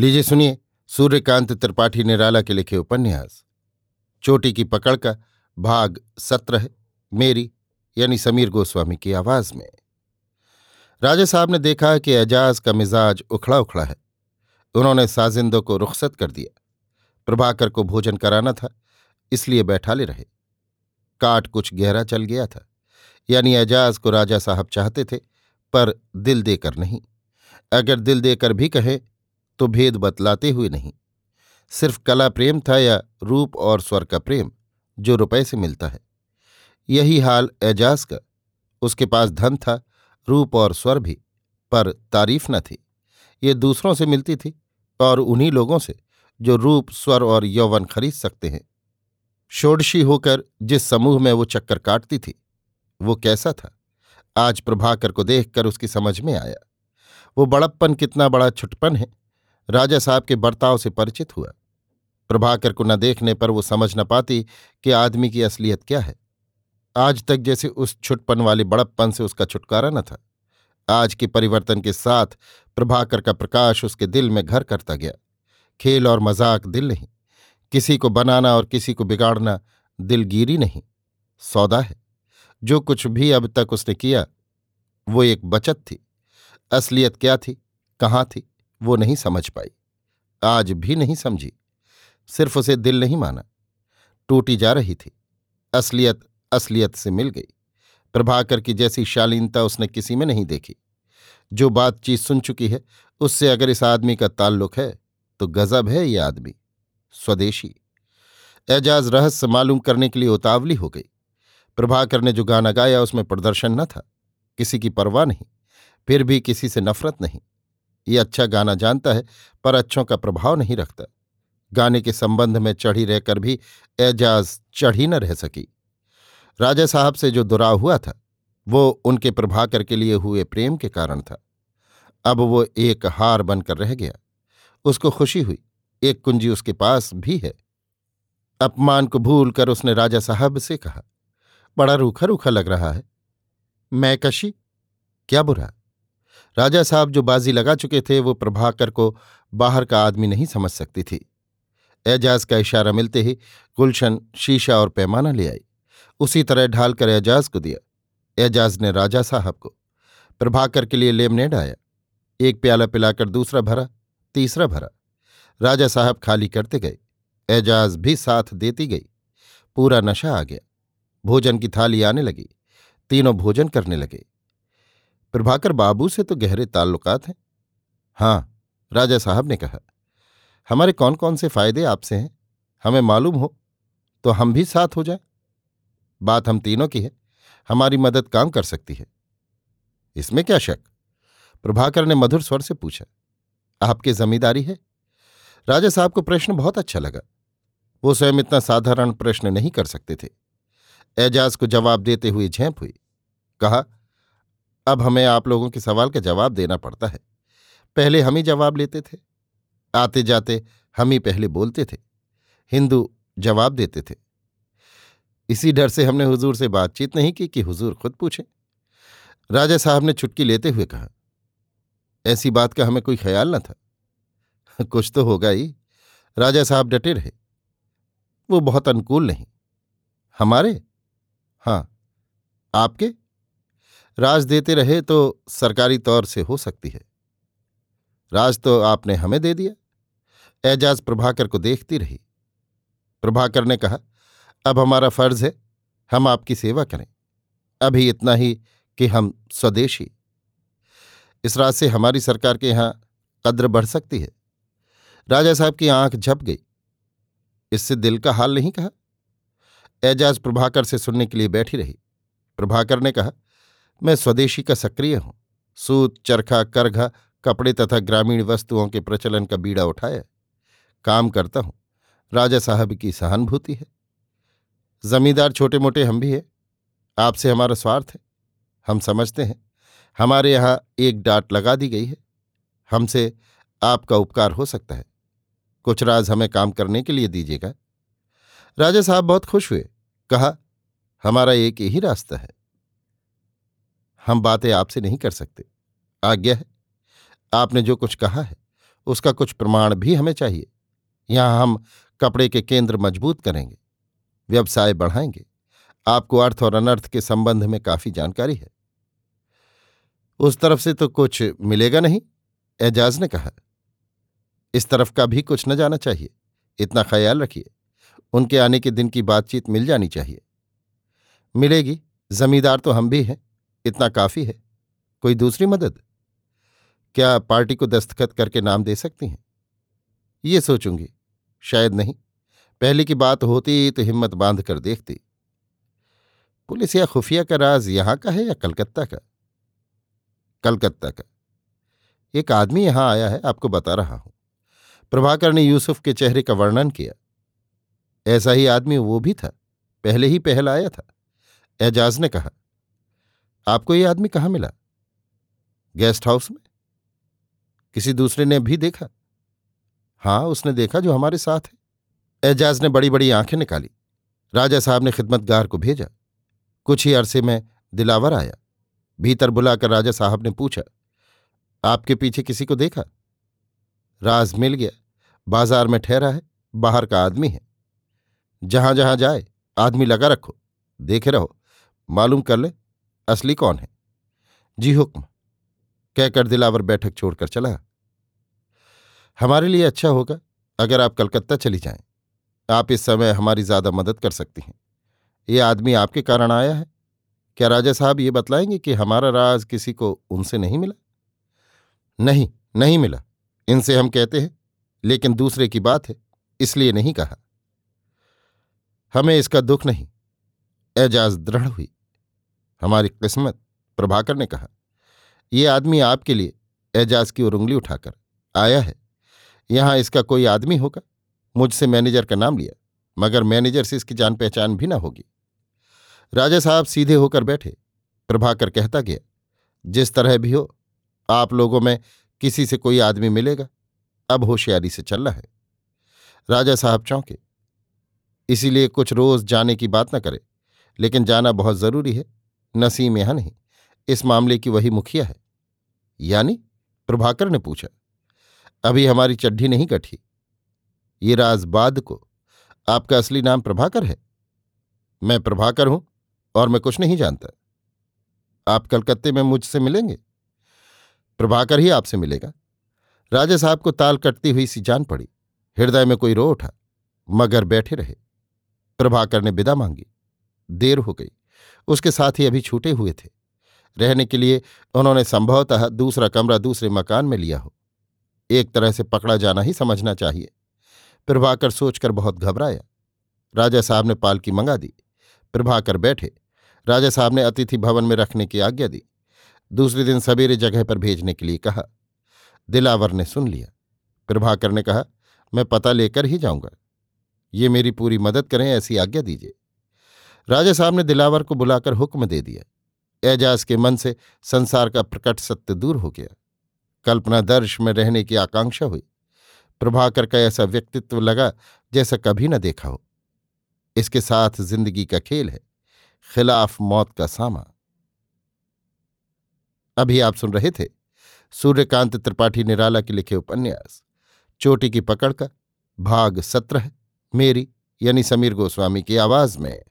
लीजिए सुनिए, सूर्यकांत त्रिपाठी निराला के लिखे उपन्यास। चोटी की पकड़ का भाग सत्रह, मेरी, यानी समीर गोस्वामी की आवाज़ में। राजा साहब ने देखा कि एजाज का मिजाज उखड़ा उखड़ा है। उन्होंने साजिंदों को रुखसत कर दिया। प्रभाकर को भोजन कराना था, इसलिए बैठा ले रहे। काट कुछ गहरा चल गया था। यानी एजाज को राजा साहब चाहते थे, पर दिल देकर नहीं। अगर दिल देकर भी कहे तो भेद बतलाते हुए नहीं। सिर्फ़ कला प्रेम था या रूप और स्वर का प्रेम, जो रुपए से मिलता है। यही हाल एजाज का। उसके पास धन था, रूप और स्वर भी, पर तारीफ़ न थी। ये दूसरों से मिलती थी, और उन्हीं लोगों से, जो रूप, स्वर और यौवन खरीद सकते हैं। षोडशी होकर जिस समूह में वो चक्कर काटती थी, वो कैसा था? आज प्रभाकर को देखकर उसकी समझ में आया। वो बड़प्पन कितना बड़ा छुटपन है। राजा साहब के बर्ताव से परिचित हुआ। प्रभाकर को न देखने पर वो समझ न पाती कि आदमी की असलियत क्या है। आज तक जैसे उस छुटपन वाले बड़प्पन से उसका छुटकारा न था। आज के परिवर्तन के साथ प्रभाकर का प्रकाश उसके दिल में घर करता गया। खेल और मज़ाक दिल नहीं। किसी को बनाना और किसी को बिगाड़ना दिलगिरी नहीं। सौदा है। जो कुछ भी अब तक उसने किया, वो एक बचत थी। असलियत क्या थी? कहाँ थी? वो नहीं समझ पाई। आज भी नहीं समझी। सिर्फ़ उसे दिल नहीं माना। टूटी जा रही थी। असलियत असलियत से मिल गई। प्रभाकर की जैसी शालीनता उसने किसी में नहीं देखी। जो बातचीत सुन चुकी है, उससे अगर इस आदमी का ताल्लुक है तो गजब है ये आदमी। स्वदेशी। एजाज रहस्य मालूम करने के लिए उतावली हो गई। प्रभाकर ने जो गाना गाया, उसमें प्रदर्शन न था। किसी की परवाह नहीं। फिर भी किसी से नफरत नहीं। ये अच्छा गाना जानता है, पर अच्छों का प्रभाव नहीं रखता। गाने के संबंध में चढ़ी रहकर भी एजाज चढ़ी न रह सकी। राजा साहब से जो दुराव हुआ था, वो उनके प्रभाकर के लिए हुए प्रेम के कारण था। अब वो एक हार बनकर रह गया। उसको खुशी हुई। एक कुंजी उसके पास भी है। अपमान को भूल कर उसने राजा साहब से कहा, बड़ा रूखा रूखा लग रहा है। मैं कशी? क्या बुरा? राजा साहब जो बाजी लगा चुके थे, वो प्रभाकर को बाहर का आदमी नहीं समझ सकती थी। एजाज का इशारा मिलते ही गुलशन शीशा और पैमाना ले आई। उसी तरह ढालकर एजाज को दिया। एजाज ने राजा साहब को, प्रभाकर के लिए लेमनेड आया। एक प्याला पिलाकर दूसरा भरा, तीसरा भरा। राजा साहब खाली करते गए। एजाज भी साथ देती गई। पूरा नशा आ गया। भोजन की थाली आने लगी। तीनों भोजन करने लगे। प्रभाकर बाबू से तो गहरे ताल्लुकात हैं। हाँ राजा साहब ने कहा, हमारे कौन कौन से फ़ायदे आपसे हैं? हमें मालूम हो तो हम भी साथ हो जाएँ। बात हम तीनों की है, हमारी मदद काम कर सकती है। इसमें क्या शक? प्रभाकर ने मधुर स्वर से पूछा, आपकी जमींदारी है? राजा साहब को प्रश्न बहुत अच्छा लगा। वो स्वयं इतना साधारण प्रश्न नहीं कर सकते थे। एजाज को जवाब देते हुए झेप हुई। कहा अब हमें आप लोगों के सवाल का जवाब देना पड़ता है। पहले हम ही जवाब लेते थे। आते जाते हम ही पहले बोलते थे। हिंदू जवाब देते थे। इसी डर से हमने हुजूर से बातचीत नहीं की कि हुजूर खुद पूछे। राजा साहब ने छुटकी लेते हुए कहा, ऐसी बात का हमें कोई ख्याल न था। कुछ तो होगा ही। राजा साहब डटे रहे। वो बहुत अनुकूल नहीं। हमारे? हाँ। आपके? राज देते रहे तो सरकारी तौर से हो सकती है। राज तो आपने हमें दे दिया। एजाज प्रभाकर को देखती रही। प्रभाकर ने कहा, अब हमारा फ़र्ज़ है, हम आपकी सेवा करें। अभी इतना ही कि हम स्वदेशी। इस रात से हमारी सरकार के यहाँ कद्र बढ़ सकती है। राजा साहब की आँख झप गई। इससे दिल का हाल नहीं कहा। एजाज प्रभाकर से सुनने के लिए बैठी रही। प्रभाकर ने कहा मैं स्वदेशी का सक्रिय हूँ। सूत, चरखा, करघा, कपड़े तथा ग्रामीण वस्तुओं के प्रचलन का बीड़ा उठाया। काम करता हूँ। राजा साहब की सहानुभूति है। जमींदार छोटे मोटे हम भी हैं। आपसे हमारा स्वार्थ है। हम समझते हैं। हमारे यहाँ एक डांट लगा दी गई है। हमसे आपका उपकार हो सकता है। कुछ राज हमें काम करने के लिए दीजिएगा। राजा साहब बहुत खुश हुए। कहा, हमारा एक ही रास्ता है। हम बातें आपसे नहीं कर सकते। आज्ञा है। आपने जो कुछ कहा है, उसका कुछ प्रमाण भी हमें चाहिए। यहाँ हम कपड़े के केंद्र मज़बूत करेंगे, व्यवसाय बढ़ाएँगे। आपको अर्थ और अनर्थ के संबंध में काफ़ी जानकारी है। उस तरफ़ से तो कुछ मिलेगा नहीं, एजाज ने कहा। इस तरफ़ का भी कुछ न जाना चाहिए। इतना ख्याल रखिए। उनके आने के दिन की बातचीत मिल जानी चाहिए। मिलेगी। जमींदार तो हम भी हैं। इतना काफ़ी है। कोई दूसरी मदद? क्या पार्टी को दस्तखत करके नाम दे सकती हैं? ये सोचूँगी। शायद नहीं। पहले की बात होती तो हिम्मत बाँध कर देखती। पुलिस या खुफिया का राज यहाँ का है या कलकत्ता का? कलकत्ता का। एक आदमी यहाँ आया है, आपको बता रहा हूँ। प्रभाकर ने यूसुफ के चेहरे का वर्णन किया। ऐसा ही आदमी वो भी था। पहले ही पहल आया था। एजाज ने कहा आपको ये आदमी कहाँ मिला? गेस्ट हाउस में? किसी दूसरे ने भी देखा? हाँ उसने देखा जो हमारे साथ है। एजाज ने बड़ी बड़ी आँखें निकाली। राजा साहब ने खिदमतगार को भेजा। कुछ ही अरसे में दिलावर आया। भीतर बुलाकर राजा साहब ने पूछा, आपके पीछे किसी को देखा? राज मिल गया। बाज़ार में ठहरा है, बाहर का आदमी है। जहाँ जहाँ जाए, आदमी लगा रखो, देखे रहो, मालूम कर ले। असली कौन है? जी, हुक्म। कहकर दिलावर बैठक छोड़कर चला। हमारे लिए अच्छा होगा, अगर आप कलकत्ता चली जाएँ। आप इस समय हमारी ज़्यादा मदद कर सकती हैं। ये आदमी आपके कारण आया है। क्या राजा साहब ये बतलाएँगे कि हमारा राज किसी को उनसे नहीं मिला? नहीं नहीं मिला। इनसे हम कहते हैं, लेकिन दूसरे की बात है, इसलिए नहीं कहा। हमें इसका दुख नहीं। एजाज दृढ़ हुई। हमारी किस्मत, प्रभाकर ने कहा। यह आदमी आपके लिए एजाज की उंगली उठाकर आया है। यहाँ इसका कोई आदमी होगा? मुझसे मैनेजर का नाम लिया, मगर मैनेजर से इसकी जान पहचान भी ना होगी। राजा साहब सीधे होकर बैठे। प्रभाकर कहता गया, जिस तरह भी हो, आप लोगों में किसी से कोई आदमी मिलेगा? अब होशियारी से चलना है। राजा साहब चौंके। इसीलिए कुछ रोज जाने की बात न करे, लेकिन जाना बहुत ज़रूरी है। नसीम यहाँ नहीं। इस मामले की वही मुखिया है। यानी प्रभाकर ने पूछा, अभी हमारी चड्ढी नहीं कठी ये राज बाद को। आपका असली नाम प्रभाकर है? मैं प्रभाकर हूँ, और मैं कुछ नहीं जानता। आप कलकत्ते में मुझसे मिलेंगे? प्रभाकर ही आपसे मिलेगा। राजा साहब को ताल कटती हुई सी जान पड़ी। हृदय में कोई रो उठा, मगर बैठे रहे। प्रभाकर ने विदा मांगी। देर हो गई। उसके साथ ही अभी छूटे हुए थे। रहने के लिए उन्होंने संभवतः दूसरा कमरा दूसरे मकान में लिया हो। एक तरह से पकड़ा जाना ही समझना चाहिए। प्रभाकर सोचकर बहुत घबराया। राजा साहब ने पालकी मंगा दी। प्रभाकर बैठे। राजा साहब ने अतिथि भवन में रखने की आज्ञा दी। दूसरे दिन सवेरे जगह पर भेजने के लिए कहा। दिलावर ने सुन लिया। प्रभाकर ने कहा, मैं पता लेकर ही जाऊँगा। ये मेरी पूरी मदद करें ऐसी आज्ञा दीजिए। राजा साहब ने दिलावर को बुलाकर हुक्म दे दिया। एजाज के मन से संसार का प्रकट सत्य दूर हो गया। कल्पना दर्श में रहने की आकांक्षा हुई। प्रभाकर का ऐसा व्यक्तित्व लगा जैसा कभी न देखा हो। इसके साथ ज़िंदगी का खेल है। खिलाफ मौत का सामा। अभी आप सुन रहे थे सूर्यकांत त्रिपाठी निराला के लिखे उपन्यास। चोटी की पकड़ का भाग सत्रह, मेरी यानी समीर गोस्वामी की आवाज़ में।